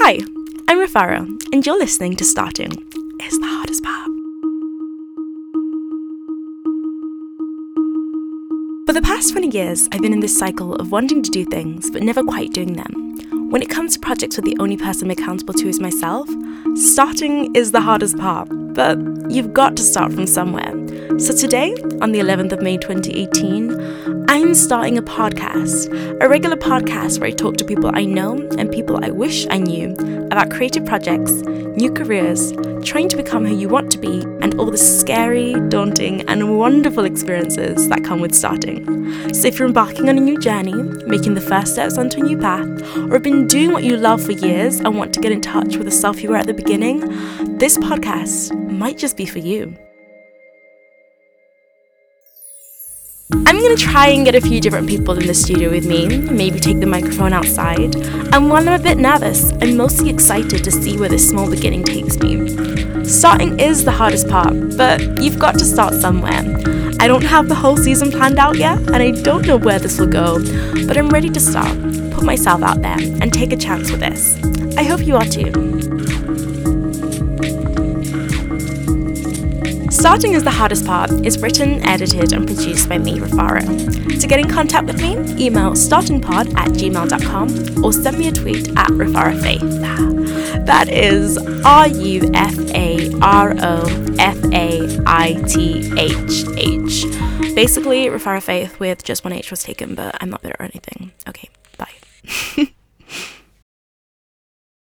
Hi, I'm Rufaro, and you're listening to Starting is the hardest part. For the past 20 years, I've been in this cycle of wanting to do things but never quite doing them. When it comes to projects where the only person I'm accountable to is myself, starting is the hardest part, but you've got to start from somewhere. So today, on the 11th of May 2018, I'm starting a podcast, a regular podcast where I talk to people I know and people I wish I knew about creative projects, new careers, trying to become who you want to be, and all the scary, daunting, wonderful experiences that come with starting. So if you're embarking on a new journey, making the first steps onto a new path, or have been doing what you love for years and want to get in touch with the self you were at the beginning, this podcast might just be for you. I'm gonna try and get a few different people in the studio with me, maybe take the microphone outside. And while I'm a bit nervous, I'm mostly excited to see where this small beginning takes me. Starting is the hardest part, but you've got to start somewhere. I don't have the whole season planned out yet, and I don't know where this will go, but I'm ready to start, put myself out there, and take a chance with this. I hope you are too. Starting is the hardest part is written, edited, and produced by me, Rufaro. To get in contact with me, email startingpod at gmail.com or send me a tweet at RufaroFaith. That is R U F A R O F A I T H H. Basically, Rufaro Faith with just one H was taken, but I'm not there or anything. Okay.